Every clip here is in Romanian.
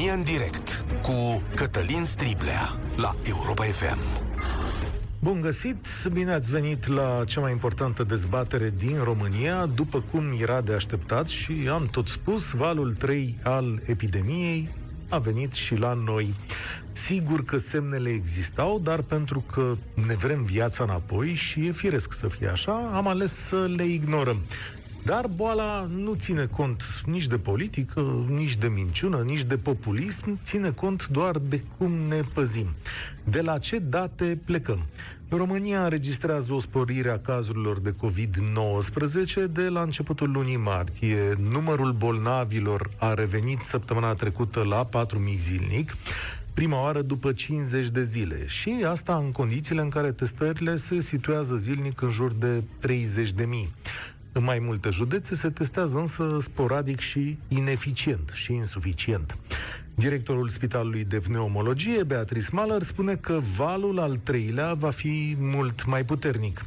România în direct cu Cătălin Striblea la Europa FM. Bun găsit, bine ați venit la cea mai importantă dezbatere din România, după cum era de așteptat și am tot spus, valul 3 al epidemiei a venit și la noi. Sigur că semnele existau, dar pentru că ne vrem viața înapoi și e firesc să fie așa, am ales să le ignorăm. Dar boala nu ține cont nici de politică, nici de minciună, nici de populism, ține cont doar de cum ne păzim. De la ce date plecăm? România înregistrează o sporire a cazurilor de COVID-19 de la începutul lunii martie. Numărul bolnavilor a revenit săptămâna trecută la 4.000 zilnic prima oară după 50 de zile. Și asta în condițiile în care testările se situează zilnic în jur de 30 de mii. În mai multe județe se testează însă sporadic și ineficient și insuficient. Directorul Spitalului de Pneumologie, Beatrice Mahler, spune că valul al treilea va fi mult mai puternic.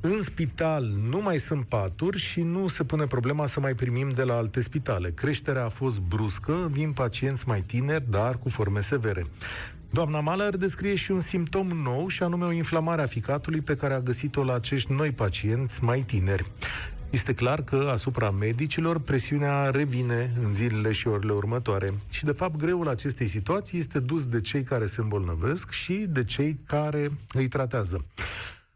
În spital nu mai sunt paturi și nu se pune problema să mai primim de la alte spitale. Creșterea a fost bruscă, vin pacienți mai tineri, dar cu forme severe. Doamna Mahler descrie și un simptom nou, și anume o inflamare a ficatului pe care a găsit-o la acești noi pacienți mai tineri. Este clar că asupra medicilor presiunea revine în zilele și orele următoare. Și, de fapt, greul acestei situații este dus de cei care se îmbolnăvesc și de cei care îi tratează.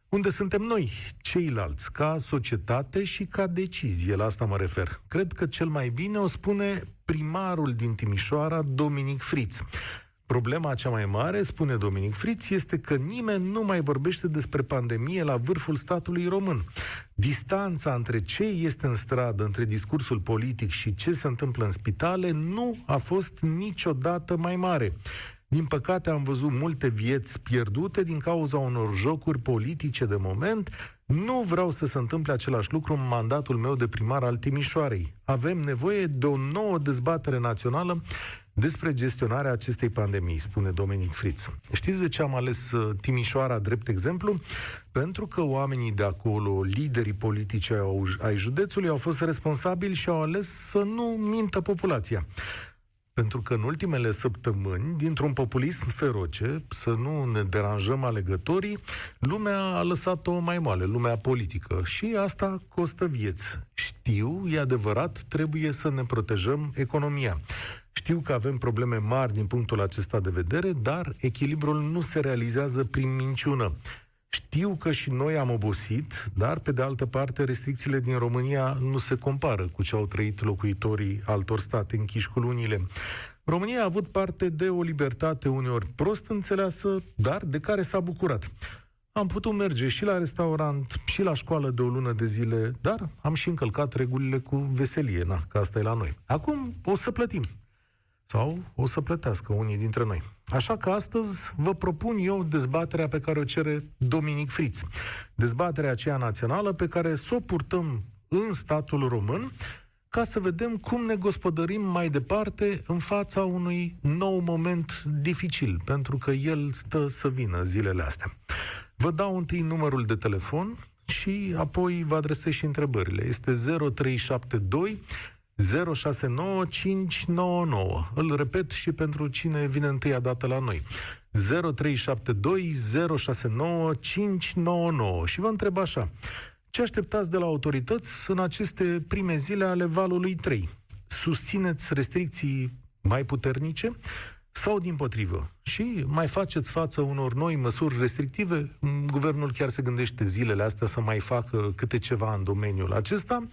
Unde suntem noi, ceilalți, ca societate și ca decizie, la asta mă refer. Cred că cel mai bine o spune primarul din Timișoara, Dominic Friț. Problema cea mai mare, spune Dominic Friț, este că nimeni nu mai vorbește despre pandemie la vârful statului român. Distanța între ce este în stradă, între discursul politic și ce se întâmplă în spitale, nu a fost niciodată mai mare. Din păcate am văzut multe vieți pierdute din cauza unor jocuri politice de moment. Nu vreau să se întâmple același lucru în mandatul meu de primar al Timișoarei. Avem nevoie de o nouă dezbatere națională despre gestionarea acestei pandemii, spune Dominic Fritz. Știți de ce am ales uh, Timișoara drept exemplu? Pentru că oamenii de acolo, liderii politici ai județului, au fost responsabili și au ales să nu mintă populația. Pentru că în ultimele săptămâni, dintr-un populism feroce, să nu ne deranjăm alegătorii, lumea a lăsat-o mai moale, lumea politică. Și asta costă vieți. Știu, e adevărat, trebuie să ne protejăm economia. Știu că avem probleme mari din punctul acesta de vedere, dar echilibrul nu se realizează prin minciună. Știu că și noi am obosit, dar, pe de altă parte, restricțiile din România nu se compară cu ce au trăit locuitorii altor state închiși cu lunile. România a avut parte de o libertate uneori prost înțeleasă, dar de care s-a bucurat. Am putut merge și la restaurant, și la școală de o lună de zile, dar am și încălcat regulile cu veselie, na, că asta e la noi. Acum o să plătim sau o să plătească unii dintre noi. Așa că astăzi vă propun eu dezbaterea pe care o cere Dominic Friț. Dezbaterea aceea națională pe care să o purtăm în statul român ca să vedem cum ne gospodărim mai departe în fața unui nou moment dificil, pentru că el stă să vină zilele astea. Vă dau întâi numărul de telefon și apoi vă adresez și întrebările. Este 0372 069599. Îl repet și pentru cine vine întâia dată la noi. 0372 069599. Și vă întreb așa. Ce așteptați de la autorități în aceste prime zile ale valului 3? Susțineți restricții mai puternice sau din potrivă? Și mai faceți față unor noi măsuri restrictive? Guvernul chiar se gândește zilele astea să mai facă câte ceva în domeniul acesta?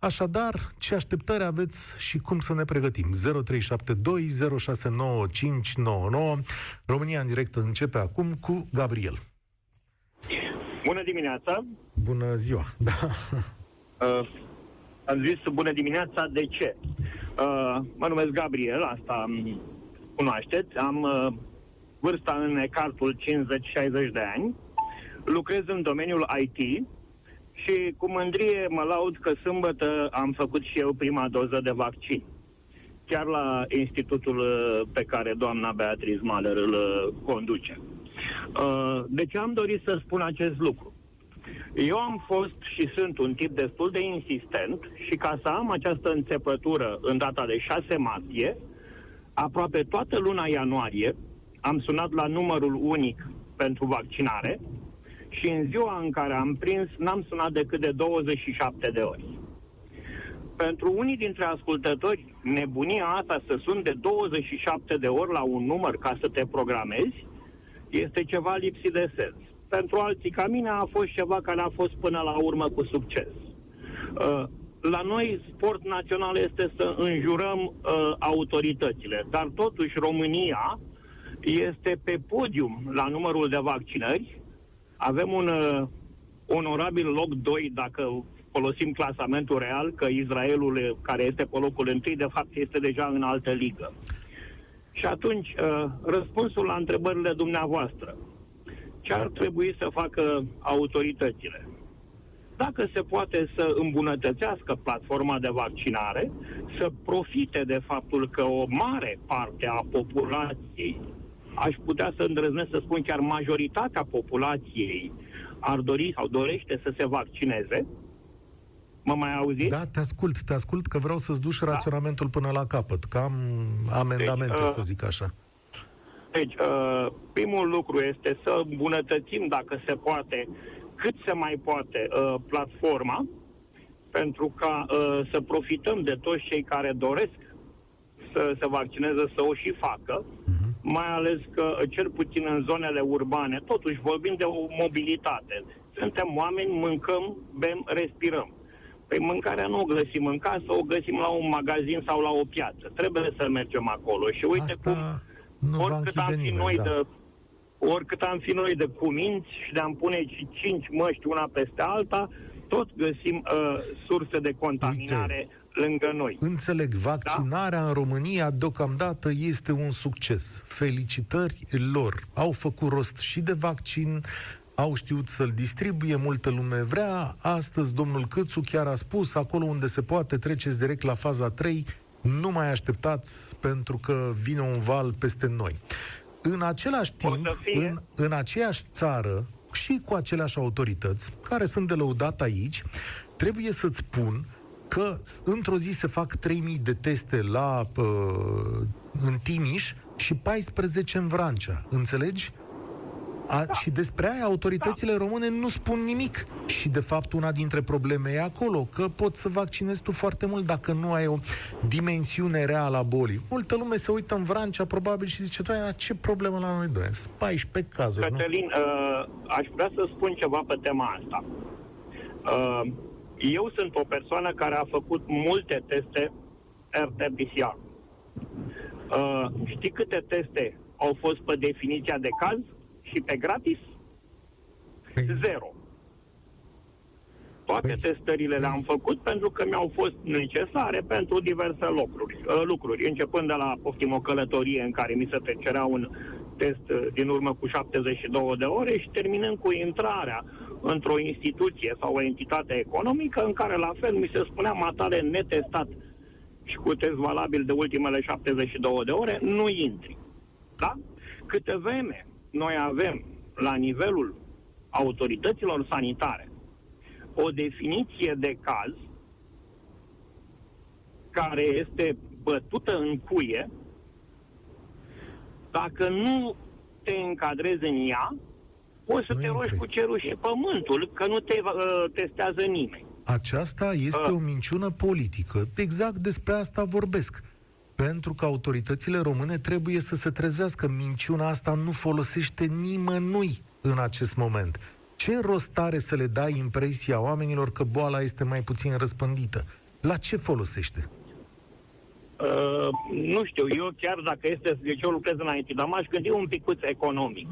Așadar, ce așteptări aveți și cum să ne pregătim? 0372069599. România în direct începe acum cu Gabriel. Bună dimineața! Bună ziua! Da. Uh, am zis bună dimineața, de ce? Uh, mă numesc Gabriel, asta cunoașteți. Am uh, vârsta în ecartul 50-60 de ani. Lucrez în domeniul IT și cu mândrie mă laud că sâmbătă am făcut și eu prima doză de vaccin. Chiar la institutul uh, pe care doamna Beatriz Maler îl uh, conduce. Uh, de ce am dorit să spun acest lucru? Eu am fost și sunt un tip destul de insistent și ca să am această înțepătură în data de 6 martie, aproape toată luna ianuarie am sunat la numărul unic pentru vaccinare și în ziua în care am prins n-am sunat decât de 27 de ori. Pentru unii dintre ascultători, nebunia asta să sun de 27 de ori la un număr ca să te programezi este ceva lipsit de sens. Pentru alții ca mine a fost ceva care a fost până la urmă cu succes. Uh, la noi sport național este să înjurăm uh, autoritățile, dar totuși România este pe podium la numărul de vaccinări. Avem un uh, onorabil loc 2 dacă folosim clasamentul real, că Israelul, care este pe locul întâi, de fapt este deja în altă ligă. Și atunci, uh, răspunsul la întrebările dumneavoastră. Ce ar trebui să facă autoritățile? Dacă se poate să îmbunătățească platforma de vaccinare, să profite de faptul că o mare parte a populației, aș putea să îndrăznesc să spun chiar majoritatea populației, ar dori sau dorește să se vaccineze, Mă mai auzi? Da, te ascult, te ascult că vreau să-ți duci da. raționamentul până la capăt, că am amendamente, deci, uh, să zic așa. Deci, uh, primul lucru este să îmbunătățim, dacă se poate, cât se mai poate, uh, platforma, pentru ca uh, să profităm de toți cei care doresc să se vaccineze, să o și facă, uh-huh. Mai ales că, cel puțin în zonele urbane, totuși vorbim de o mobilitate. Suntem oameni, mâncăm, bem, respirăm. Păi mâncarea nu o găsim în casă, o găsim la un magazin sau la o piață. Trebuie să mergem acolo. Și uite Asta cum, nu oricât am, fi nimeni, noi da. de, oricât am fi noi de cuminți și de-am pune și cinci măști una peste alta, tot găsim uh, surse de contaminare Uite, lângă noi. Înțeleg, vaccinarea da? în România deocamdată este un succes. Felicitări lor. Au făcut rost și de vaccin, au știut să-l distribuie, multă lume vrea. Astăzi domnul Câțu chiar a spus, acolo unde se poate treceți direct la faza 3, nu mai așteptați pentru că vine un val peste noi. În același timp, în, în aceeași țară și cu aceleași autorități, care sunt de lăudat aici, trebuie să-ți spun că într-o zi se fac 3000 de teste la uh, în Timiș și 14 în Vrancea. Înțelegi? A, da. Și despre aia autoritățile da. române nu spun nimic. Și de fapt una dintre probleme e acolo, că poți să vaccinezi tu foarte mult dacă nu ai o dimensiune reală a bolii. Multă lume se uită în Vrancea probabil și zice, doamne, ce problemă la noi doi? 14 cazuri, Cătălin, nu? Uh, aș vrea să spun ceva pe tema asta. Uh, eu sunt o persoană care a făcut multe teste RT-PCR. Uh, știi câte teste au fost pe definiția de caz? și pe gratis? Păi... Zero. Toate păi... testările le-am făcut pentru că mi-au fost necesare pentru diverse lucruri, uh, lucruri începând de la poftim o călătorie în care mi se cerea un test uh, din urmă cu 72 de ore și terminând cu intrarea într-o instituție sau o entitate economică în care la fel mi se spunea matale netestat și cu test valabil de ultimele 72 de ore, nu intri. Da? Câte vreme noi avem la nivelul autorităților sanitare o definiție de caz care este bătută în cuie, dacă nu te încadrezi în ea, poți să nu te rogi cu cerul și pământul, că nu te uh, testează nimeni. Aceasta este uh. o minciună politică. Exact despre asta vorbesc. Pentru că autoritățile române trebuie să se trezească. Minciuna asta nu folosește nimănui în acest moment. Ce rost are să le dai impresia oamenilor că boala este mai puțin răspândită? La ce folosește? Uh, nu știu, eu chiar dacă este, deci eu lucrez înainte, dar m-aș gândi un pic economic.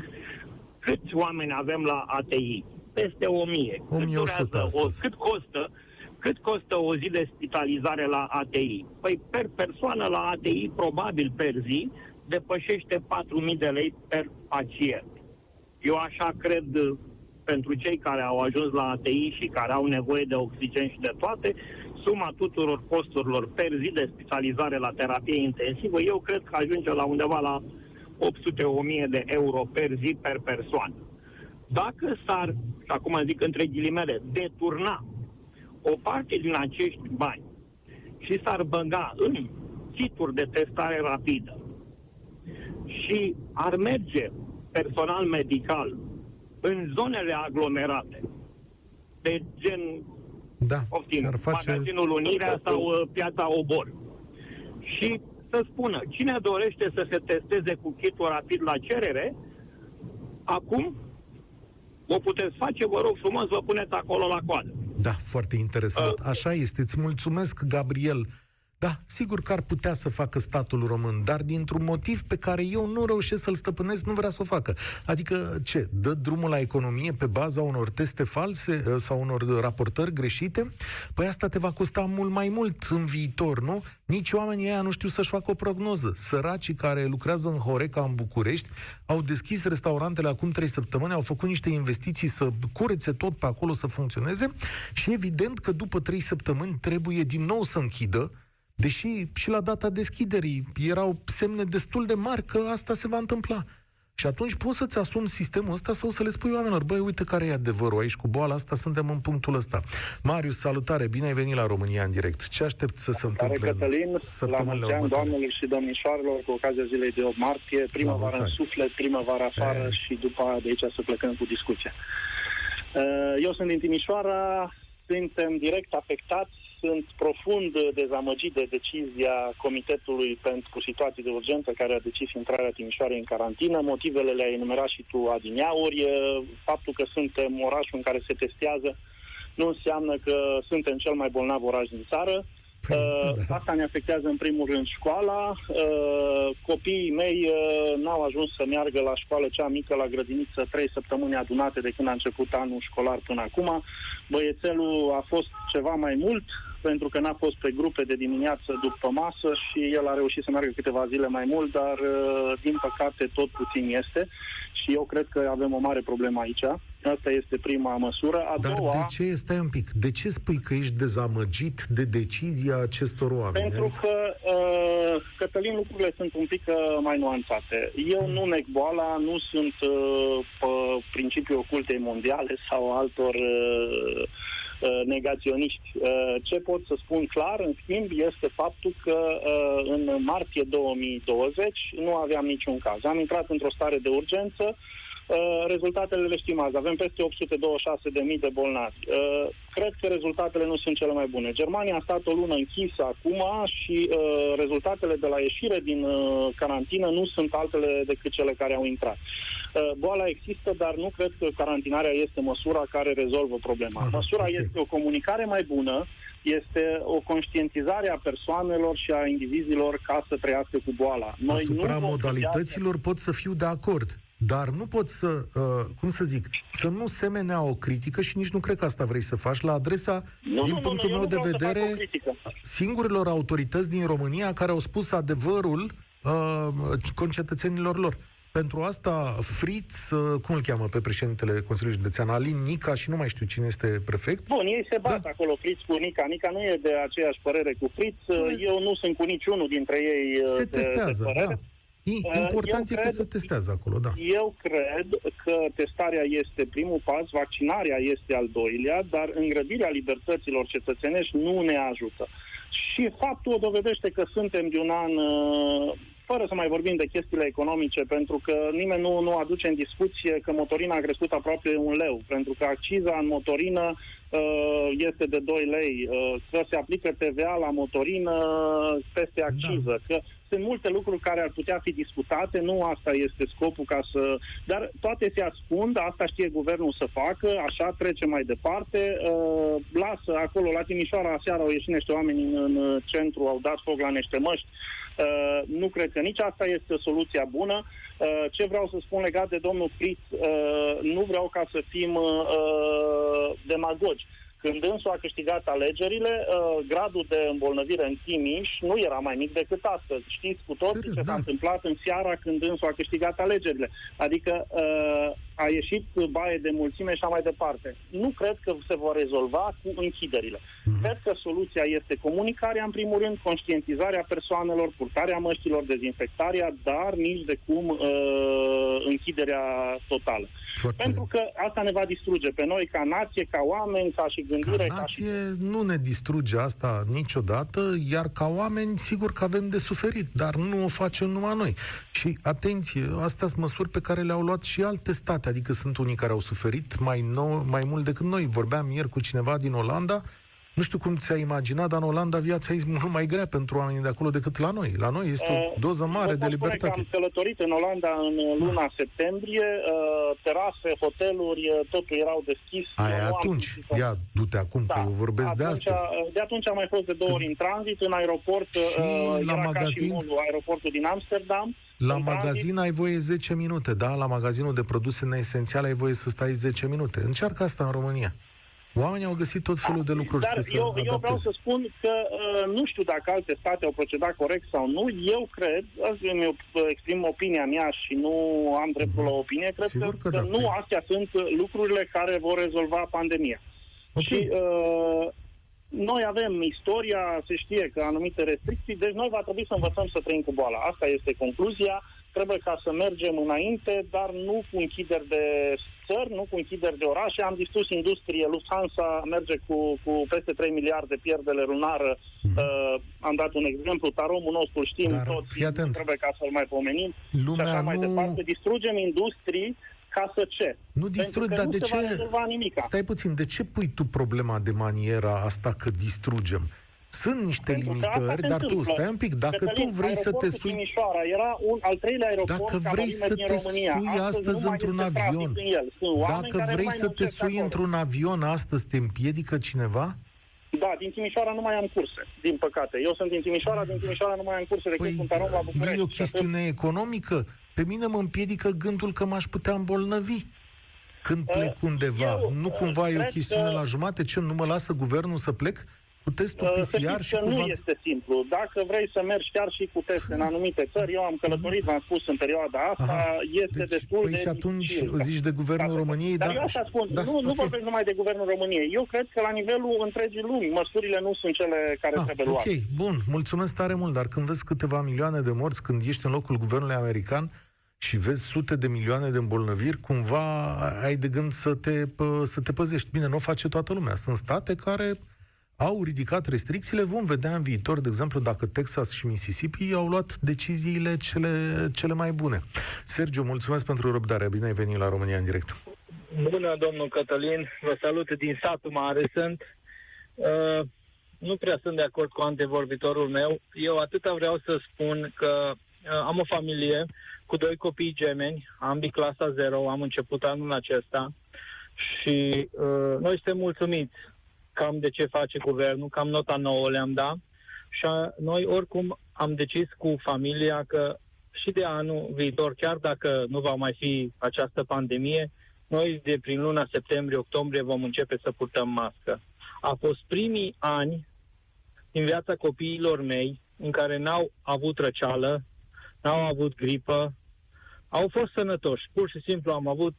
Câți oameni avem la ATI? Peste 1000. 1100 cât, durează, o, cât costă cât costă o zi de spitalizare la ATI? Păi per persoană la ATI, probabil per zi, depășește 4.000 de lei per pacient. Eu așa cred pentru cei care au ajuns la ATI și care au nevoie de oxigen și de toate, suma tuturor costurilor per zi de spitalizare la terapie intensivă, eu cred că ajunge la undeva la 800-1000 de euro per zi per persoană. Dacă s-ar, și acum zic între ghilimele, deturna o parte din acești bani și s-ar băga în kituri de testare rapidă, și ar merge personal medical în zonele aglomerate, de gen da, Oftim, și-ar face... magazinul Unirea sau uh, piața Obor. Și să spună, cine dorește să se testeze cu kitul rapid la cerere, acum o puteți face, vă rog frumos, vă puneți acolo la coadă. Da, foarte interesant. Uh, Așa este. Îți mulțumesc, Gabriel. Da, sigur că ar putea să facă statul român, dar dintr-un motiv pe care eu nu reușesc să-l stăpânesc, nu vrea să o facă. Adică, ce, dă drumul la economie pe baza unor teste false ă, sau unor raportări greșite? Păi asta te va costa mult mai mult în viitor, nu? Nici oamenii ăia nu știu să-și facă o prognoză. Săracii care lucrează în Horeca, în București, au deschis restaurantele acum trei săptămâni, au făcut niște investiții să curețe tot pe acolo să funcționeze și evident că după trei săptămâni trebuie din nou să închidă, Deși și la data deschiderii erau semne destul de mari că asta se va întâmpla. Și atunci poți să-ți asumi sistemul ăsta sau să le spui oamenilor, băi, uite care e adevărul aici cu boala asta, suntem în punctul ăsta. Marius, salutare, bine ai venit la România în direct. Ce aștept să se întâmple Cătălin, la mulți ani, doamnelor și domnișoarelor, cu ocazia zilei de 8 martie, primăvară în suflet, primăvară afară e. și după de aici să plecăm cu discuția. Uh, eu sunt din Timișoara, suntem direct afectați sunt profund dezamăgit de decizia Comitetului pentru Situații de Urgență care a decis intrarea Timișoarei în carantină. Motivele le-ai enumerat și tu adineauri. Faptul că suntem orașul în care se testează nu înseamnă că suntem cel mai bolnav oraș din țară. Uh, asta ne afectează în primul rând școala. Uh, copiii mei uh, n-au ajuns să meargă la școală cea mică, la grădiniță, trei săptămâni adunate de când a început anul școlar până acum. Băiețelul a fost ceva mai mult, pentru că n-a fost pe grupe de dimineață după masă și el a reușit să meargă câteva zile mai mult, dar uh, din păcate tot puțin este și eu cred că avem o mare problemă aici. Asta este prima măsură. A Dar doua, de ce, stai un pic, de ce spui că ești dezamăgit de decizia acestor oameni? Pentru adică- că, uh, Cătălin, lucrurile sunt un pic uh, mai nuanțate. Eu Hmm. nu neg boala, nu sunt uh, pe principiul ocultei mondiale sau altor uh, uh, negaționiști. Uh, ce pot să spun clar, în schimb, este faptul că uh, în martie 2020 nu aveam niciun caz. Am intrat într-o stare de urgență, Uh, rezultatele le știm azi. Avem peste 826.000 de bolnavi. Uh, cred că rezultatele nu sunt cele mai bune. Germania a stat o lună închisă acum și uh, rezultatele de la ieșire din uh, carantină nu sunt altele decât cele care au intrat. Uh, boala există, dar nu cred că carantinarea este măsura care rezolvă problema. Aha, Măsura ok. este o comunicare mai bună, este o conștientizare a persoanelor și a indivizilor ca să trăiască cu boala. Asupra nu vom modalităților pot să fiu de acord, dar nu pot să, uh, cum să zic, să nu semenea o critică și nici nu cred că asta vrei să faci la adresa, Nu, din nu, nu, punctul nu, eu meu nu de vreau să fac vedere, o critică. singurilor autorități din România care au spus adevărul uh, concetățenilor lor. Pentru asta, Fritz, uh, cum îl cheamă pe președintele Consiliului Județean, Alin Nica și nu mai știu cine este prefect, Bun, ei se bat Da. acolo, Fritz cu Nica. Nica nu e de aceeași părere cu Fritz. Eu nu sunt cu niciunul dintre ei se de, testează, de părere. da. Uh, E- Important eu e că cred- se testează acolo, da. Eu cred că testarea este primul pas, vaccinarea este al doilea, dar îngrădirea libertăților cetățenești nu ne ajută. Și faptul o dovedește că suntem de un an, uh, fără să mai vorbim de chestiile economice, pentru că nimeni nu, nu aduce în discuție că motorina a crescut aproape un leu, pentru că acciza în motorină uh, este de 2 lei, uh, că se aplică TVA la motorină peste acciză, că sunt multe lucruri care ar putea fi discutate, nu asta este scopul ca să... Dar toate se ascund, asta știe guvernul să facă, așa trece mai departe, uh, lasă acolo, la Timișoara, aseară au ieșit niște oameni în, în centru, au dat foc la niște măști, Uh, nu cred că nici asta este soluția bună. Uh, ce vreau să spun legat de domnul Fritz, uh, nu vreau ca să fim uh, demagogi. Când însul a câștigat alegerile, uh, gradul de îmbolnăvire în Timiș nu era mai mic decât astăzi. Știți cu toții Serios, ce da. s-a întâmplat în seara când însul a câștigat alegerile. Adică uh, a ieșit baie de mulțime și așa mai departe. Nu cred că se vor rezolva cu închiderile. Mm-hmm. Cred că soluția este comunicarea, în primul rând, conștientizarea persoanelor, purtarea măștilor, dezinfectarea, dar nici de cum uh, închiderea totală. Foarte... Pentru că asta ne va distruge pe noi ca nație, ca oameni, ca și gândire. Ca nație ca și... nu ne distruge asta niciodată, iar ca oameni sigur că avem de suferit, dar nu o facem numai noi. Și atenție, astea sunt măsuri pe care le-au luat și alte state, adică sunt unii care au suferit mai, nou, mai mult decât noi. Vorbeam ieri cu cineva din Olanda, nu știu cum ți-ai imaginat, dar în Olanda viața e mult mai grea pentru oamenii de acolo decât la noi. La noi este o uh, doză mare de libertate. am călătorit în Olanda în luna ah. septembrie, uh, terase, hoteluri, uh, totul erau deschis. Aia atunci, ia, du-te acum, da. că eu vorbesc atunci, de astăzi. De atunci am mai fost de două ori în tranzit, în aeroport, și uh, la magazin, ca și aeroportul din Amsterdam. La magazin tranzit. ai voie 10 minute, da? La magazinul de produse neesențiale ai voie să stai 10 minute. Încearcă asta în România. Oamenii au găsit tot felul de lucruri Dar să eu, se eu vreau să spun că uh, nu știu dacă alte state au procedat corect sau nu. Eu cred, asta îmi exprim opinia mea și nu am dreptul la opinie, cred Sigur că, că, că nu astea sunt lucrurile care vor rezolva pandemia. Okay. Și uh, noi avem istoria, se știe că anumite restricții, deci noi va trebui să învățăm să trăim cu boala. Asta este concluzia. Trebuie ca să mergem înainte, dar nu cu închideri de țări, nu cu închideri de orașe. Am distrus industrie, Lufthansa merge cu, cu peste 3 miliarde pierdere lunară. Mm. Uh, am dat un exemplu, taromul nostru știm Dar, toți, nu trebuie ca să-l mai pomenim. Lumea și așa nu... mai departe. Distrugem industrii ca să ce? Nu distrugi, dar de ce? Stai puțin, de ce pui tu problema de maniera asta că distrugem? Sunt niște Pentru limitări, dar tu, stai un pic, dacă tu vrei să te sui... Timișoara era un al treilea aeroport dacă vrei să te România. sui astăzi, astăzi într-un avion, dacă vrei să te sui acolo. într-un avion astăzi, te împiedică cineva? Da, din Timișoara nu mai am curse, din păcate. Eu sunt din Timișoara, din Timișoara nu mai am curse decât păi, sunt arom la București. Nu e o chestiune economică? Pe mine mă împiedică gândul că m-aș putea îmbolnăvi când plec uh, undeva. Eu, nu cumva e o chestiune că... la jumate? Ce, nu mă lasă guvernul să plec? Cu testul PCR și cu... nu este simplu. Dacă vrei să mergi chiar și cu teste în anumite țări, eu am călătorit, v-am spus, în perioada asta, Aha. este deci, destul păi de și atunci dificil. zici de Guvernul da, României, dar... eu asta spun, da, nu, okay. nu vorbesc numai de Guvernul României. Eu cred că la nivelul întregii lumi, măsurile nu sunt cele care ah, trebuie luate. Ok, bun, mulțumesc tare mult, dar când vezi câteva milioane de morți, când ești în locul Guvernului American, și vezi sute de milioane de îmbolnăviri, cumva ai de gând să te, să te păzești. Bine, nu o face toată lumea. Sunt state care au ridicat restricțiile. Vom vedea în viitor, de exemplu, dacă Texas și Mississippi au luat deciziile cele, cele mai bune. Sergio, mulțumesc pentru răbdare. Bine ai venit la România în direct. Bună, domnul Cătălin. Vă salut din satul mare sunt. Uh, nu prea sunt de acord cu antevorbitorul meu. Eu atâta vreau să spun că uh, am o familie cu doi copii gemeni, ambii clasa 0, am început anul acesta și uh, noi suntem mulțumiți cam de ce face guvernul, cam nota nouă le-am dat și a, noi oricum am decis cu familia că și de anul viitor, chiar dacă nu va mai fi această pandemie, noi de prin luna septembrie-octombrie vom începe să purtăm mască. A fost primii ani din viața copiilor mei în care n-au avut răceală, n-au avut gripă, au fost sănătoși. Pur și simplu am avut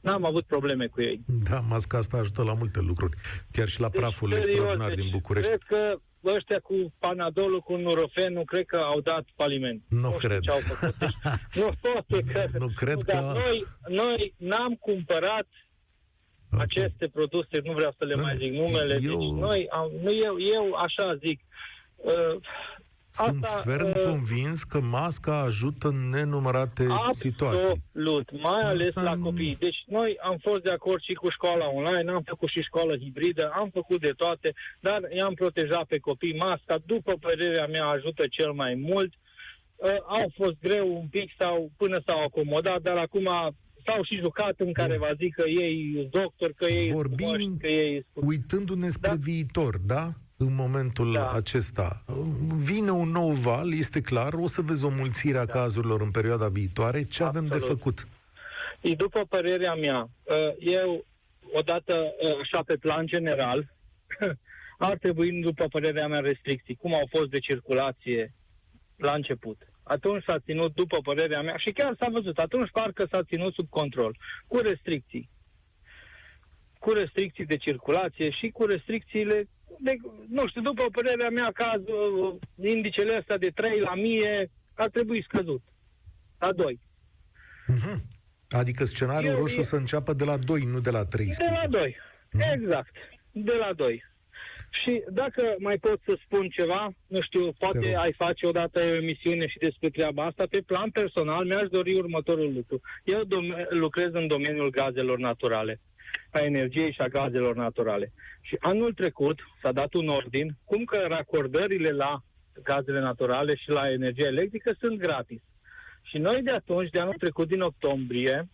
N-am avut probleme cu ei. Da, masca asta ajută la multe lucruri. Chiar și la deci, praful serios, extraordinar deci, din București. Cred că ăștia cu panadolul, cu nu cred că au dat faliment. Nu, nu cred. Ce au făcut. Deci, nu pot cred. Nu cred nu, că... Dar noi, noi n-am cumpărat okay. aceste produse, nu vreau să le mai zic numele, eu... deci noi, am, nu, eu, eu așa zic, uh, sunt Asta, ferm uh, convins că masca ajută în nenumărate absolut, situații. Absolut, mai ales Asta la copii. Deci noi am fost de acord și cu școala online, am făcut și școală hibridă, am făcut de toate, dar i-am protejat pe copii. Masca, după părerea mea, ajută cel mai mult. Uh, au fost greu un pic sau până s-au acomodat, dar acum s-au și jucat în care va zic că ei doctor, că ei Vorbim că ei uitându-ne spre da? viitor, da? În momentul da. acesta. Vine un nou val, este clar, o să vezi o mulțire a da. cazurilor în perioada viitoare. Ce Absolut. avem de făcut? E după părerea mea, uh, eu, odată, uh, așa pe plan general, ar trebui, după părerea mea, restricții, cum au fost de circulație la început. atunci s-a ținut, după părerea mea, și chiar s-a văzut, atunci parcă s-a ținut sub control, cu restricții. Cu restricții de circulație și cu restricțiile, de, nu știu, după părerea mea, cazul, indicele ăsta de 3 la 10 ar trebui scăzut. La 2. Uh-huh. Adică scenariul Eu- roșu eu- să înceapă de la 2, nu de la 3. De la 2. Exact. De la 2. Și dacă mai pot să spun ceva, nu știu, Te poate rog. ai face odată o emisiune și despre treaba asta, pe plan personal mi-aș dori următorul lucru. Eu dom- lucrez în domeniul gazelor naturale, a energiei și a gazelor naturale. Și anul trecut s-a dat un ordin cum că racordările la gazele naturale și la energie electrică sunt gratis. Și noi de atunci, de anul trecut, din octombrie,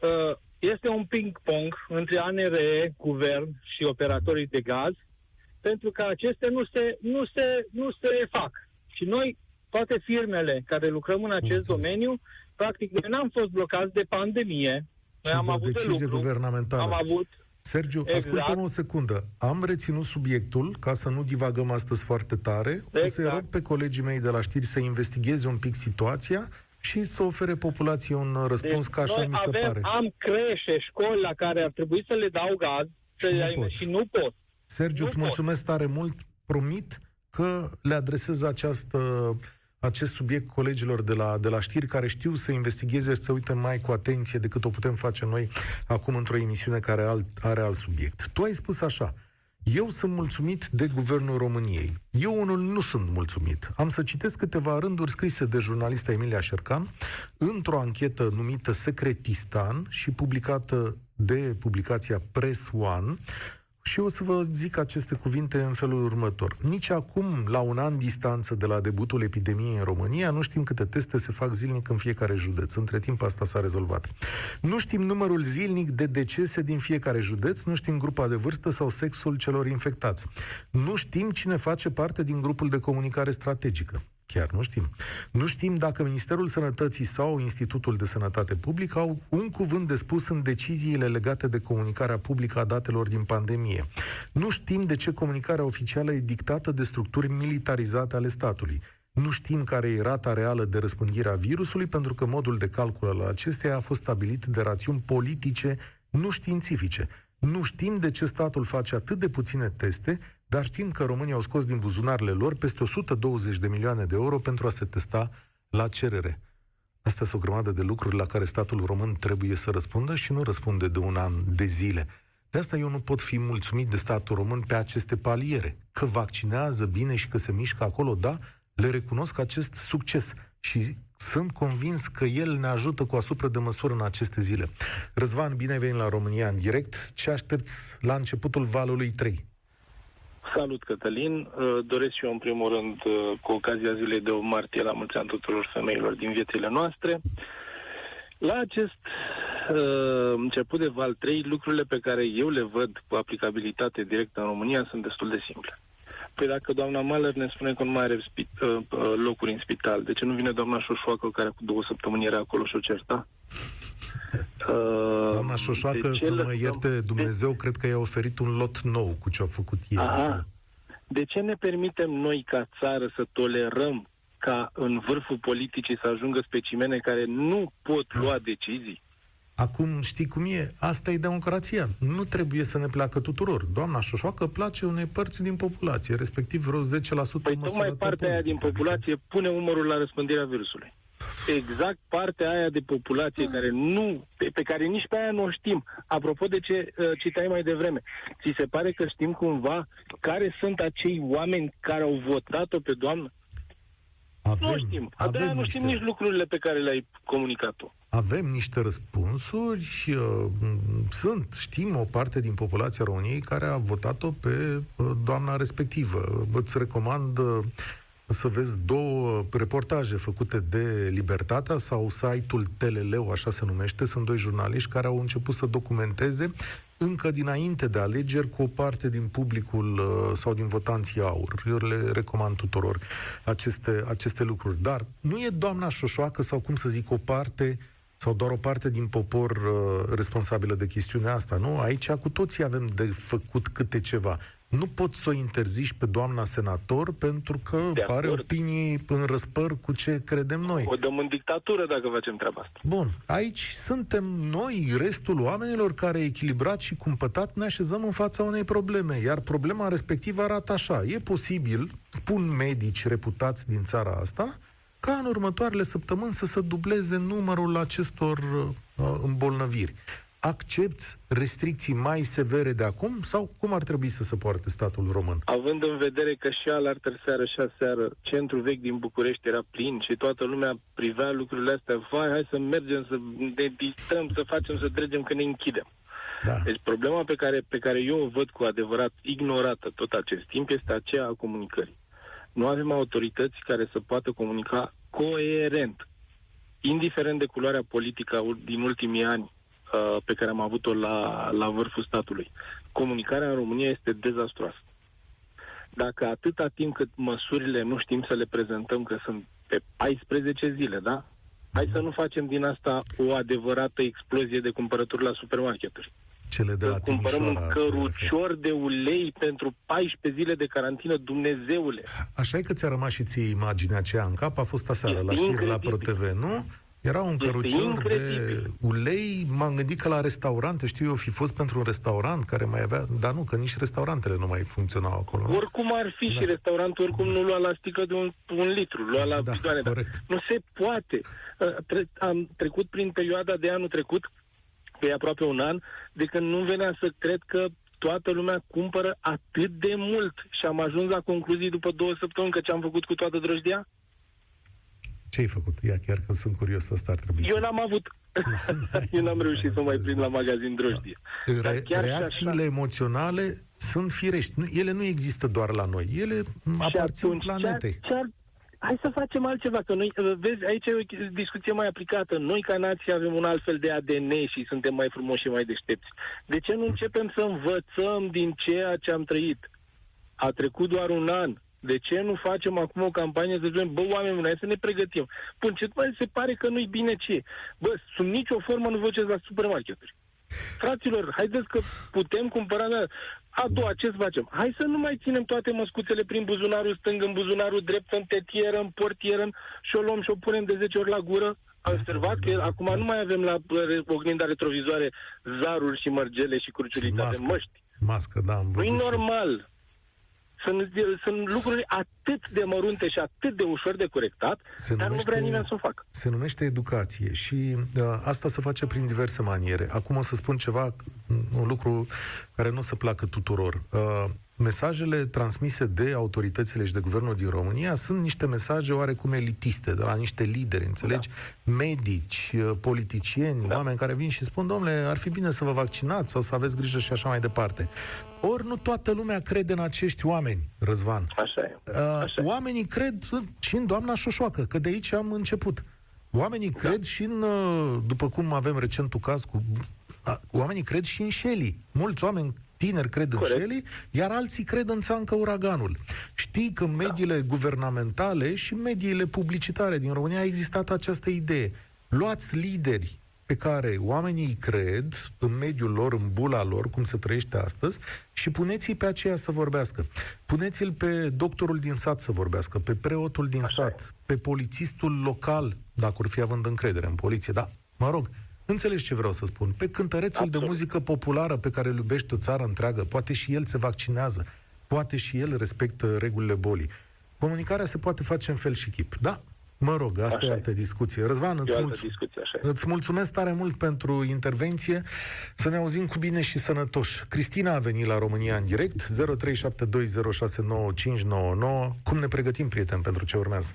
uh, este un ping-pong între ANRE, guvern și operatorii de gaz, pentru că acestea nu se, nu se, nu se fac. Și noi, toate firmele care lucrăm în acest Înțeles. domeniu, practic, noi n-am fost blocați de pandemie, noi Și am de avut de decizie lucru, guvernamentală. am avut Sergiu, Exact. ascultă-mă o secundă. Am reținut subiectul, ca să nu divagăm astăzi foarte tare. O să-i Exact. rog pe colegii mei de la știri să investigheze un pic situația și să ofere populației un uh, răspuns, Deci ca așa noi mi se avem, pare. am creșe, școli la care ar trebui să le dau gaz Și să nu le- pot. și nu pot. Sergiu, nu îți pot. mulțumesc tare mult. Promit că le adresez această, acest subiect colegilor de la, de la știri care știu să investigheze și să uite mai cu atenție decât o putem face noi acum într-o emisiune care alt, are alt subiect. Tu ai spus așa, eu sunt mulțumit de Guvernul României. Eu unul nu sunt mulțumit. Am să citesc câteva rânduri scrise de jurnalista Emilia Șercan într-o anchetă numită Secretistan și publicată de publicația Press One, și o să vă zic aceste cuvinte în felul următor. Nici acum, la un an distanță de la debutul epidemiei în România, nu știm câte teste se fac zilnic în fiecare județ. Între timp asta s-a rezolvat. Nu știm numărul zilnic de decese din fiecare județ, nu știm grupa de vârstă sau sexul celor infectați. Nu știm cine face parte din grupul de comunicare strategică. Chiar nu știm. Nu știm dacă Ministerul Sănătății sau Institutul de Sănătate Publică au un cuvânt de spus în deciziile legate de comunicarea publică a datelor din pandemie. Nu știm de ce comunicarea oficială e dictată de structuri militarizate ale statului. Nu știm care e rata reală de răspândire a virusului, pentru că modul de calcul al acesteia a fost stabilit de rațiuni politice, nu științifice. Nu știm de ce statul face atât de puține teste, dar știm că românii au scos din buzunarele lor peste 120 de milioane de euro pentru a se testa la cerere. Astea sunt o grămadă de lucruri la care statul român trebuie să răspundă și nu răspunde de un an de zile. De asta eu nu pot fi mulțumit de statul român pe aceste paliere. Că vaccinează bine și că se mișcă acolo, da, le recunosc acest succes și sunt convins că el ne ajută cu asupra de măsură în aceste zile. Răzvan, bine ai venit la România în direct. Ce aștepți la începutul valului 3? Salut, Cătălin. Uh, Doresc și eu, în primul rând, uh, cu ocazia zilei de 8 martie, la mulți ani tuturor femeilor din viețile noastre. La acest uh, început de val 3, lucrurile pe care eu le văd cu aplicabilitate directă în România sunt destul de simple. Păi dacă doamna Maler ne spune că nu mai are spi- uh, uh, locuri în spital, de ce nu vine doamna Șoșoacă, care cu două săptămâni era acolo și o certa? Uh, Doamna Șoșoacă, de ce să mă lăsăm- ierte Dumnezeu, cred că i-a oferit un lot nou cu ce a făcut ei. Aha. De ce ne permitem noi ca țară să tolerăm ca în vârful politicii să ajungă specimene care nu pot lua decizii? Acum știi cum e? Asta e democrația. Nu trebuie să ne placă tuturor. Doamna Șoșoacă place unei părți din populație, respectiv vreo 10% Păi măsurată tocmai partea aia din politică. populație pune umărul la răspândirea virusului. Exact partea aia de populație care nu, pe, pe care nici pe aia nu o știm. Apropo de ce uh, citai mai devreme, ți se pare că știm cumva care sunt acei oameni care au votat-o pe doamnă? Avem, nu știm. Abia avem, nu niște, știm nici lucrurile pe care le-ai comunicat tu. avem niște răspunsuri. uh, Sunt, știm, o parte din populația României care a votat-o pe uh, doamna respectivă. Îți recomand uh, să vezi două reportaje făcute de Libertatea sau site-ul Teleleu, așa se numește. Sunt doi jurnaliști care au început să documenteze încă dinainte de alegeri cu o parte din publicul uh, sau din votanții aur. Eu le recomand tuturor aceste, aceste lucruri. Dar nu e doamna Șoșoacă sau, cum să zic, o parte sau doar o parte din popor uh, responsabilă de chestiunea asta, nu? Aici cu toții avem de făcut câte ceva. Nu poți să o interziști pe doamna senator pentru că De are acord. opinii în răspăr cu ce credem noi. O dăm în dictatură dacă facem treaba asta. Bun, aici suntem noi, restul oamenilor care echilibrat și cumpătat ne așezăm în fața unei probleme, iar problema respectivă arată așa. E posibil, spun medici reputați din țara asta, ca în următoarele săptămâni să se dubleze numărul acestor uh, îmbolnăviri. Accepti restricții mai severe de acum sau cum ar trebui să se poarte statul român? Având în vedere că și alaltă seară și aseară centrul vechi din București era plin și toată lumea privea lucrurile astea, vai, hai să mergem, să ne distăm, să facem, să trecem, că ne închidem. Da. Deci problema pe care, pe care eu o văd cu adevărat ignorată tot acest timp este aceea a comunicării. Nu avem autorități care să poată comunica coerent, indiferent de culoarea politică a- din ultimii ani uh, pe care am avut-o la, la vârful statului. Comunicarea în România este dezastruoasă. Dacă atâta timp cât măsurile nu știm să le prezentăm că sunt pe 14 zile, da? Hai să nu facem din asta o adevărată explozie de cumpărături la supermarketuri. Cele de la Să cumpărăm un Timișoara. cărucior de ulei pentru 14 zile de carantină, Dumnezeule! Așa e că ți-a rămas și ție imaginea aceea în cap, a fost aseară Este la știri la incredibil. ProTV, nu? Era un Este cărucior de incredibil. ulei, m-am gândit că la restaurante, știu eu, fi fost pentru un restaurant care mai avea, dar nu, că nici restaurantele nu mai funcționau acolo. nu? Oricum ar fi Da. și restaurantul, oricum nu lua la sticlă de un, un litru, lua la Da, bidoane. dar corect. Nu se poate. Uh, Tre- am trecut prin perioada de anul trecut, pe aproape un an, de când nu venea să cred că toată lumea cumpără atât de mult și am ajuns la concluzii după două săptămâni că ce am făcut cu toată drăjdia? Ce ai făcut? Ia, chiar că sunt curios, asta ar trebui Eu să... n-am avut. Eu n-am reușit să mai prind la magazin drojdie. Dar Re- chiar și reacțiile așa- emoționale sunt firești. Nu, ele nu există doar la noi. Ele aparțin atunci, planetei. Ce ar, ce ar, hai să facem altceva, că noi, uh, vezi, aici e o discuție mai aplicată. Noi, ca nație, avem un alt fel de ADN și suntem mai frumoși și mai deștepți. De ce nu începem să învățăm din ceea ce am trăit? A trecut doar un an. De ce nu facem acum o campanie să zicem, bă, oameni buni, hai să ne pregătim. Bun, ce bă, se pare că nu-i bine ce? Bă, sub nicio formă nu vă duceți la supermarketuri. Fraților, haideți că putem cumpăra... A doua, ce să facem? Hai să nu mai ținem toate măscuțele prin buzunarul stâng, în buzunarul drept, în tetieră, în portieră și o luăm și o punem de 10 ori la gură. A observat că acum nu mai avem la bă, oglinda retrovizoare zaruri și mărgele și cruciulite, avem Mască. măști. Mască, da, am Nu văzut. e și- normal. Sunt, sunt lucruri atât de mărunte și atât de ușor de corectat, Se dar nu numește- vrea nimeni să o facă. Se numește educație și uh, asta se face prin diverse maniere. Acum o să spun ceva, un lucru care nu o să placă tuturor. Uh, mesajele transmise de autoritățile și de guvernul din România sunt niște mesaje oarecum elitiste, de la niște lideri, înțelegi? Da. Medici, uh, politicieni, da. oameni care vin și spun, domnule, ar fi bine să vă vaccinați sau să aveți grijă și așa mai departe. Ori nu toată lumea crede în acești oameni, Răzvan. Așa e. Uh, Așa e. oamenii cred și în doamna Șoșoacă, că de aici am început. Oamenii Da. cred și în, uh, după cum avem recentul caz cu... a, Oamenii cred și în Shelley. Mulți oameni tineri cred în Corect. Shelley, iar alții cred în țancă uraganul. Știi că în mediile guvernamentale și mediile publicitare din România a existat această idee. Luați lideri pe care oamenii îi cred în mediul lor, în bula lor, cum se trăiește astăzi, și puneți-i pe aceea să vorbească. Puneți-l pe doctorul din sat să vorbească, pe preotul din Așa sat, pe polițistul local, dacă ar fi având încredere în poliție, da, mă rog, înțelegi ce vreau să spun, pe cântărețul de Absolut. muzică populară pe care îl iubește o țară întreagă, poate și el se vaccinează, poate și el respectă regulile bolii. Comunicarea se poate face în fel și chip, da? Mă rog, asta Așa e e. altă discuție. Răzvan, E îți, o altă mulț- discuție, așa e. îți mulțumesc tare mult pentru intervenție. Să ne auzim cu bine și sănătoși. Cristina a venit la România în direct, 0372069599. Cum ne pregătim, prieteni, pentru ce urmează?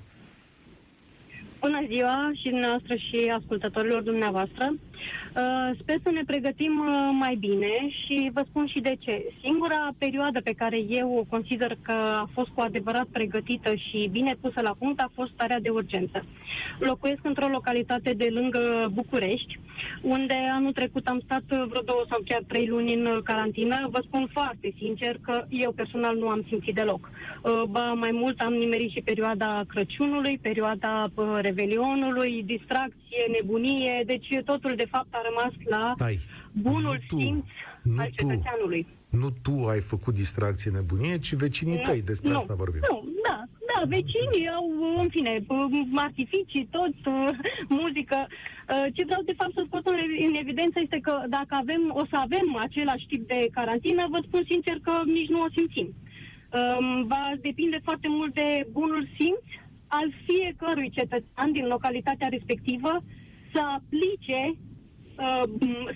Bună ziua și dumneavoastră și ascultătorilor dumneavoastră. Uh, sper să ne pregătim uh, mai bine și vă spun și de ce. Singura perioadă pe care eu o consider că a fost cu adevărat pregătită și bine pusă la punct a fost starea de urgență. Locuiesc într-o localitate de lângă București, unde anul trecut am stat uh, vreo două sau chiar trei luni în uh, carantină. Vă spun foarte sincer că eu personal nu am simțit deloc. Uh, Ba mai mult am nimerit și perioada Crăciunului, perioada uh, Revelionului, distracții, distracție, nebunie, deci totul de fapt a rămas la Stai. bunul Nu tu. simț Nu al tu. cetățeanului. Nu tu ai făcut distracție nebunie, ci vecinii Nu, tăi, despre nu, asta vorbim. Nu, da, da, vecinii au, în fine, artificii, tot, muzică. Uh, Ce vreau de fapt să scot în în evidență este că dacă avem, o să avem același tip de carantină, vă spun sincer că nici nu o simțim. Um, Va depinde foarte mult de bunul simț al fiecărui cetățean din localitatea respectivă să aplice uh, m-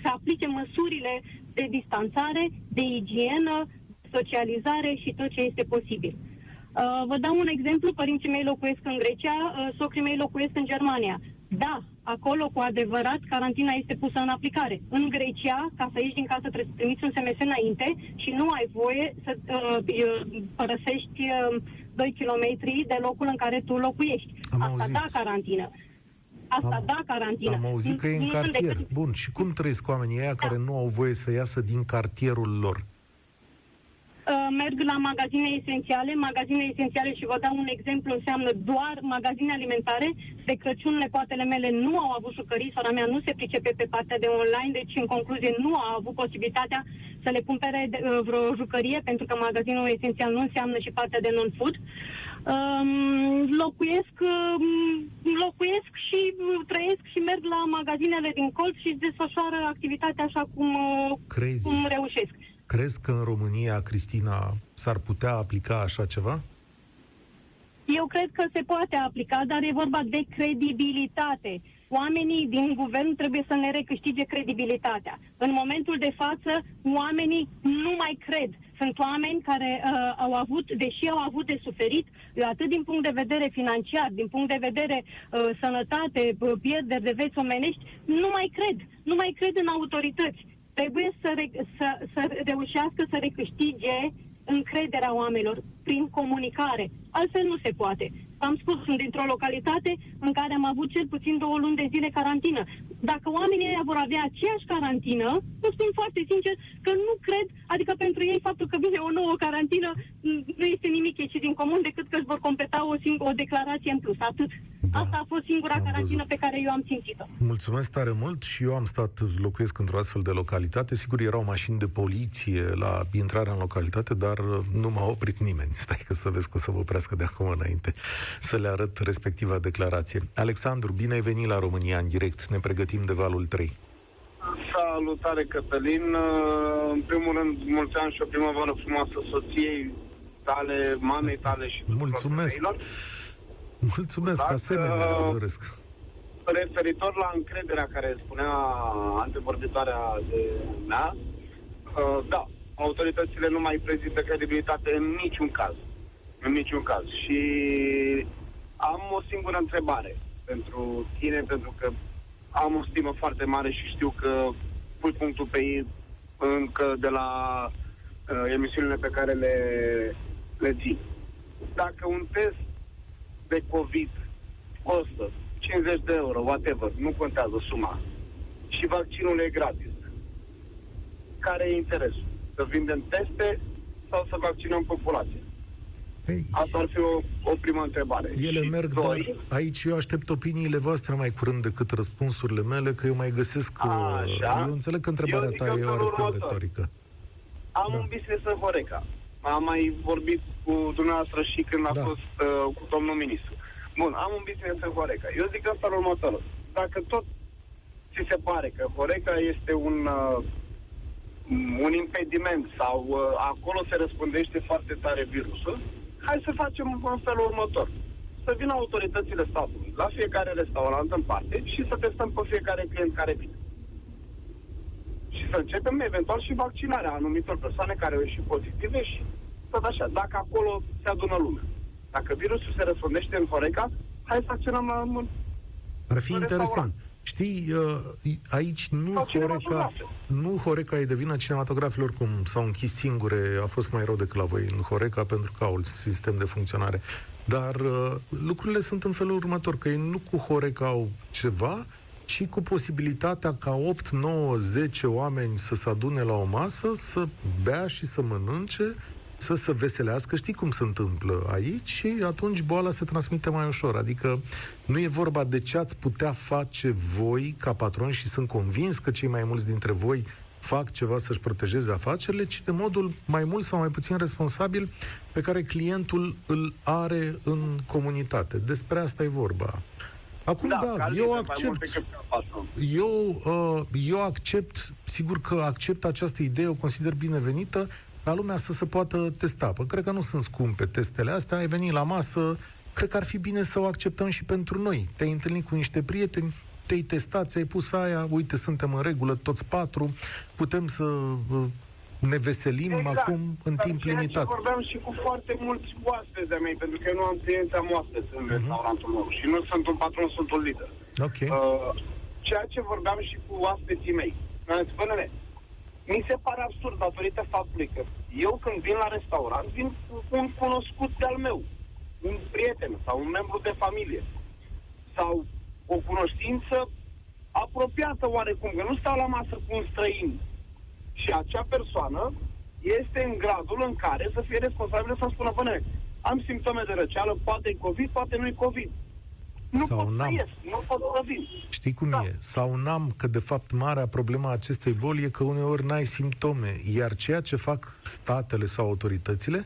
să aplice măsurile de distanțare, de igienă, socializare și tot ce este posibil. Uh, vă dau un exemplu, părinții mei locuiesc în Grecia, uh, socrii mei locuiesc în Germania. Da, acolo cu adevărat carantina este pusă în aplicare. În Grecia, ca să ieși din casă trebuie să trimiți un SMS înainte și nu ai voie să uh, uh, părăsești uh, 2 km de locul în care tu locuiești. Am Asta auzit. da carantină. Asta Am- da carantină. Am auzit că e în Nu sunt cartier. decât- Bun, și cum trăiesc oamenii ăia Da. care nu au voie să iasă din cartierul lor? Uh, merg la magazine esențiale. Magazine esențiale și vă dau un exemplu, înseamnă doar magazine alimentare. De Crăciun, nepoatele mele nu au avut jucării, sora mea nu se pricepe pe partea de online, deci în concluzie nu a avut posibilitatea să le cumpere de, uh, vreo jucărie, pentru că magazinul esențial nu înseamnă și partea de non-food. Um, locuiesc, um, locuiesc și uh, trăiesc și merg la magazinele din colț și își desfășoară activitatea așa cum, uh, Crezi, cum reușesc. crezi că în România, Cristina, s-ar putea aplica așa ceva? Eu cred că se poate aplica, dar e vorba de credibilitate. Oamenii din guvern trebuie să ne recâștige credibilitatea. În momentul de față, oamenii nu mai cred. Sunt oameni care uh, au avut, deși au avut de suferit, atât din punct de vedere financiar, din punct de vedere uh, sănătate, uh, pierderi de vieți omenești, nu mai cred. Nu mai cred în autorități. Trebuie să, re- să, să reușească să recâștige încrederea oamenilor prin comunicare. Altfel nu se poate. Am spus, sunt dintr-o localitate în care am avut cel puțin două luni de zile carantină. Dacă oamenii ăia vor avea aceeași carantină, vă spun foarte sincer că nu cred, adică pentru ei faptul că vine o nouă carantină m, nu este nimic ieșit din comun decât că își vor completa o, sing- o declarație în plus. Atât. Da. Asta a fost singura Am carantină văzut. pe care eu am simțit-o. Mulțumesc tare mult și eu am stat, locuiesc într-o astfel de localitate. Sigur, erau mașini de poliție la intrarea în localitate, dar uh, nu m-a oprit nimeni. Stai că să vezi că o să vă oprească de acum înainte să le arăt respectiva declarație. Alexandru, bine ai venit la România în direct. Ne pregătim de valul 3. Salutare, Cătălin. În primul rând, mulți ani și o primăvară frumoasă soției tale, mamei tale și tuturor Mulțumesc. femeilor. Mulțumesc, Dacă- asemenea, îți doresc. Referitor la încrederea care spunea antevorbitoarea de mea, uh, da, autoritățile nu mai prezintă credibilitate în niciun caz. În niciun caz. Și am o singură întrebare pentru tine, pentru că am o stimă foarte mare și știu că pui punctul pe ei încă de la uh, emisiunile pe care le, le ții. Dacă un test de COVID costă 50 de euro, whatever, nu contează suma, și vaccinul e gratis, care e interesul? Să vindem teste sau să vaccinăm populația? Ei, Asta ar fi o, o primă întrebare. ele și merg, doi, dar aici eu aștept opiniile voastre mai curând decât răspunsurile mele, că eu mai găsesc... uh, Așa. Eu înțeleg că întrebarea Eu zic ta în e felul oarecum următor. retorică. Am Da. un business în Horeca. Am mai vorbit cu dumneavoastră și când a Da. fost uh, cu domnul ministru. Bun, am un business în Horeca. Eu zic asta în următorul. Dacă tot ți se pare că Horeca este un, uh, un impediment sau uh, acolo se răspândește foarte tare virusul, hai să facem în felul următor. Să vină autoritățile statului la fiecare restaurant în parte și să testăm pe fiecare client care vine. Și să începem eventual și vaccinarea anumitor persoane care au ieșit pozitive și tot așa, dacă acolo se adună lumea. Dacă virusul se răspândește în Horeca, hai să acționăm la, în Ar fi în interesant. Restaurant. Știi, uh, aici nu Sau Horeca, cinematografie. nu Horeca e de vină cinematografilor cum s-au închis singure, a fost mai rău decât la voi în Horeca pentru că au un sistem de funcționare. Dar uh, lucrurile sunt în felul următor, că ei nu cu Horeca au ceva, ci cu posibilitatea ca 8, 9, 10 oameni să se adune la o masă, să bea și să mănânce să se veselească, știi cum se întâmplă aici și atunci boala se transmite mai ușor. Adică nu e vorba de ce ați putea face voi ca patron și sunt convins că cei mai mulți dintre voi fac ceva să-și protejeze afacerile, ci de modul mai mult sau mai puțin responsabil pe care clientul îl are în comunitate. Despre asta e vorba. Acum, da, da eu accept. Eu, uh, eu accept, sigur că accept această idee, o consider binevenită, ca lumea să se poată testa. Păi, cred că nu sunt scumpe testele astea, ai venit la masă, cred că ar fi bine să o acceptăm și pentru noi. Te-ai întâlnit cu niște prieteni, te-ai testat, ți-ai pus aia, uite, suntem în regulă toți patru, putem să uh, ne veselim exact. acum în Dar timp limitat. vorbeam și cu foarte mulți oaspeți de mei, pentru că eu nu am clienți, am oaspeți în uh-huh. restaurantul meu și nu sunt un patron, sunt un lider. Ok. Uh, ceea ce vorbeam și cu oaspeții mei. Mi-am zis, bă, mi se pare absurd datorită faptului că eu când vin la restaurant, vin cu un cunoscut de-al meu, un prieten sau un membru de familie sau o cunoștință apropiată oarecum, că nu stau la masă cu un străin. Și acea persoană este în gradul în care să fie responsabilă să spună, bă, am simptome de răceală, poate e COVID, poate nu e COVID. Nu sau pot n-am. Ies, nu pot să vin. Știi cum da. e? Sau n-am, că de fapt marea problema acestei boli e că uneori n-ai simptome, iar ceea ce fac statele sau autoritățile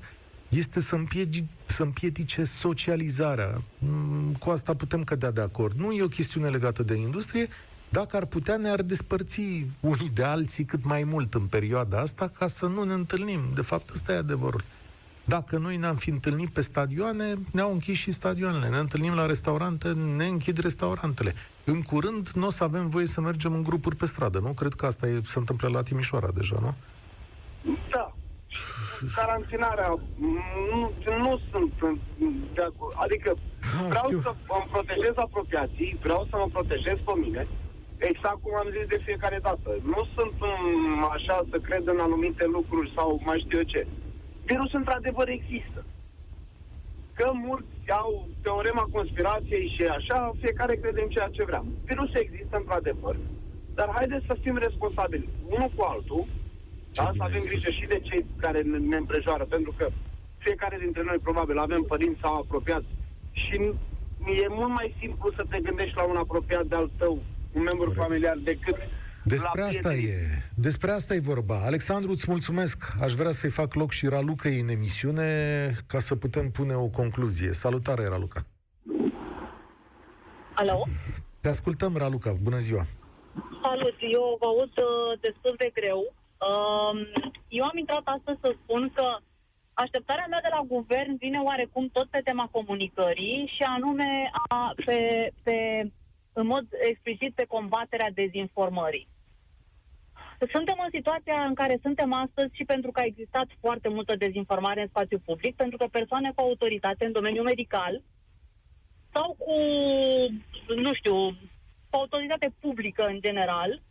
este să, împiedice, să împiedice socializarea. Mm, cu asta putem cădea de acord. Nu e o chestiune legată de industrie, dacă ar putea, ne-ar despărți unii de alții cât mai mult în perioada asta ca să nu ne întâlnim. De fapt, ăsta e adevărul. Dacă noi ne-am fi întâlnit pe stadioane, ne-au închis și stadioanele. Ne întâlnim la restaurante, ne închid restaurantele. În curând nu o să avem voie să mergem în grupuri pe stradă, nu? Cred că asta e, se întâmplă la Timișoara deja, nu? Da. Carantinarea nu, nu sunt de acord. Adică ah, vreau știu. să mă protejez apropiații, vreau să mă protejez pe mine, exact cum am zis de fiecare dată. Nu sunt așa să cred în anumite lucruri sau mai știu eu ce virusul într-adevăr există. Că mulți au teorema conspirației și așa, fiecare crede în ceea ce vrea. Virusul există într-adevăr, dar haideți să fim responsabili unul cu altul, da? să avem grijă și de cei care ne, ne împrejoară, pentru că fiecare dintre noi probabil avem părinți sau apropiați și e mult mai simplu să te gândești la un apropiat de-al tău, un membru Corect. familiar, decât despre asta e. Despre asta e vorba. Alexandru, îți mulțumesc. Aș vrea să-i fac loc și Ralucăi în emisiune ca să putem pune o concluzie. Salutare, Raluca. Alo? Te ascultăm, Raluca. Bună ziua. Salut, eu vă aud uh, destul de greu. Uh, eu am intrat astăzi să spun că așteptarea mea de la guvern vine oarecum tot pe tema comunicării și anume a, pe, pe, în mod explicit pe combaterea dezinformării. Suntem în situația în care suntem astăzi și pentru că a existat foarte multă dezinformare în spațiu public, pentru că persoane cu autoritate în domeniul medical sau cu, nu știu, cu autoritate publică în general,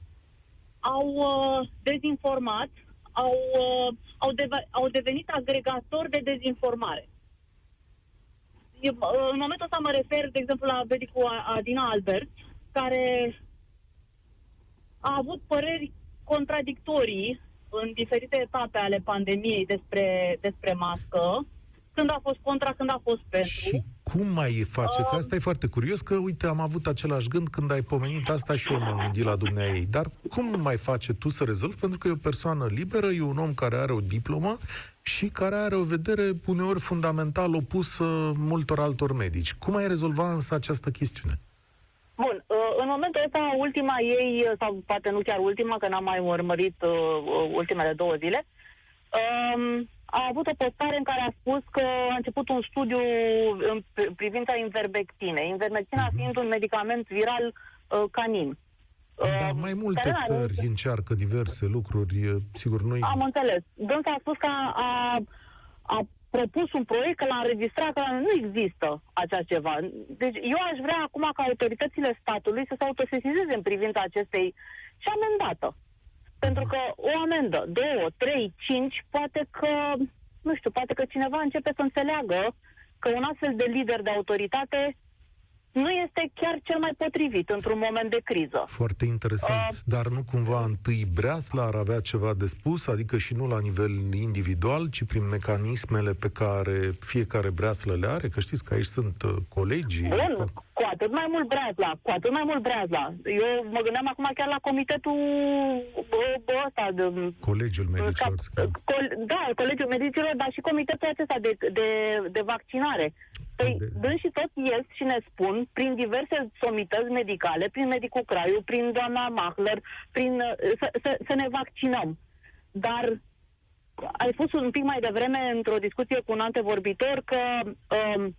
au uh, dezinformat, au, uh, au, deve- au devenit agregatori de dezinformare. Eu, uh, în momentul ăsta mă refer, de exemplu, la medicul Adina Albert, care a avut păreri contradictorii în diferite etape ale pandemiei despre, despre mască, când a fost contra, când a fost pentru. Și cum mai face? Că asta e foarte curios, că uite, am avut același gând când ai pomenit asta și eu m-am gândit la dumneai. Dar cum mai face tu să rezolvi? Pentru că e o persoană liberă, e un om care are o diplomă și care are o vedere uneori fundamental opusă multor altor medici. Cum ai rezolva însă această chestiune? Bun, uh, în momentul ăsta, ultima ei, uh, sau poate nu chiar ultima, că n-am mai urmărit uh, ultimele două zile, um, a avut o postare în care a spus că a început un studiu în privința inverbectinei. Inverbectina uh-huh. fiind un medicament viral uh, canin. Da, mai multe țări are... încearcă diverse lucruri, sigur, nu Am înțeles. Dânsa a spus că a, a, a propus un proiect, că l-a înregistrat, că nu există așa ceva. Deci eu aș vrea acum ca autoritățile statului să se autosesizeze în privința acestei și amendată. Pentru că o amendă, două, trei, cinci, poate că, nu știu, poate că cineva începe să înțeleagă că un astfel de lider de autoritate nu este chiar cel mai potrivit într-un moment de criză. Foarte interesant. Uh, Dar nu cumva întâi Breasla ar avea ceva de spus, adică și nu la nivel individual, ci prin mecanismele pe care fiecare Breaslă le are? Că știți că aici sunt uh, colegii. Bun, cu atât mai mult Breazla, cu atât mai mult Breazla. Eu mă gândeam acum chiar la comitetul ăsta de... Colegiul medicilor. Ca, col, da, colegiul medicilor, dar și comitetul acesta de, de, de vaccinare. Păi, de... dând și tot ies și ne spun, prin diverse somități medicale, prin medicul Craiu, prin doamna Mahler, prin, să, să, să ne vaccinăm. Dar ai spus un pic mai devreme într-o discuție cu un antevorbitor că um,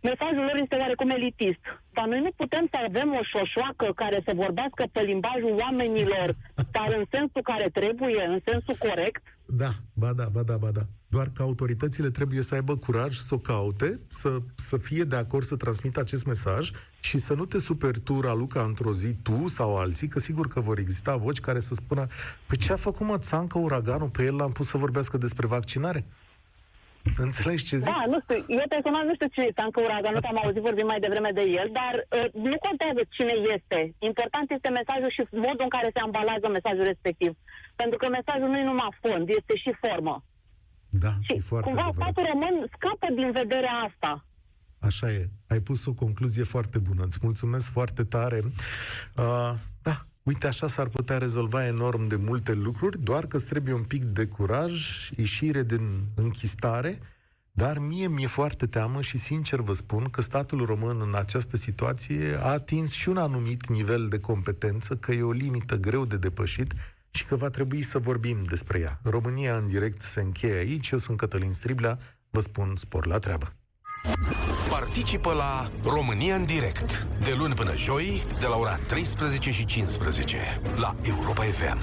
mesajul lor este oarecum elitist. Dar noi nu putem să avem o șoșoacă care să vorbească pe limbajul oamenilor, dar în sensul care trebuie, în sensul corect. Da, ba da, ba da, ba da. Doar că autoritățile trebuie să aibă curaj să o caute, să, să fie de acord să transmită acest mesaj și să nu te superi tu, Raluca, într-o zi, tu sau alții, că sigur că vor exista voci care să spună păi ce a făcut mă Țancă uraganul, pe el l-am pus să vorbească despre vaccinare? Înțelegi ce zic? Da, nu știu. Eu personal nu știu cine este Țancă Uragan, nu am auzit vorbim mai devreme de el, dar uh, nu contează cine este. Important este mesajul și modul în care se ambalează mesajul respectiv. Pentru că mesajul nu e numai fond, este și formă. Da, și e foarte cumva adevărat. statul român scapă din vederea asta. Așa e. Ai pus o concluzie foarte bună. Îți mulțumesc foarte tare. Uh, da, Uite, așa s-ar putea rezolva enorm de multe lucruri, doar că îți trebuie un pic de curaj, ieșire din închistare, dar mie mi-e foarte teamă și sincer vă spun că statul român în această situație a atins și un anumit nivel de competență, că e o limită greu de depășit și că va trebui să vorbim despre ea. România în direct se încheie aici, eu sunt Cătălin Striblea, vă spun spor la treabă. Participă la România în direct de luni până joi de la ora 13 și 15 la Europa FM.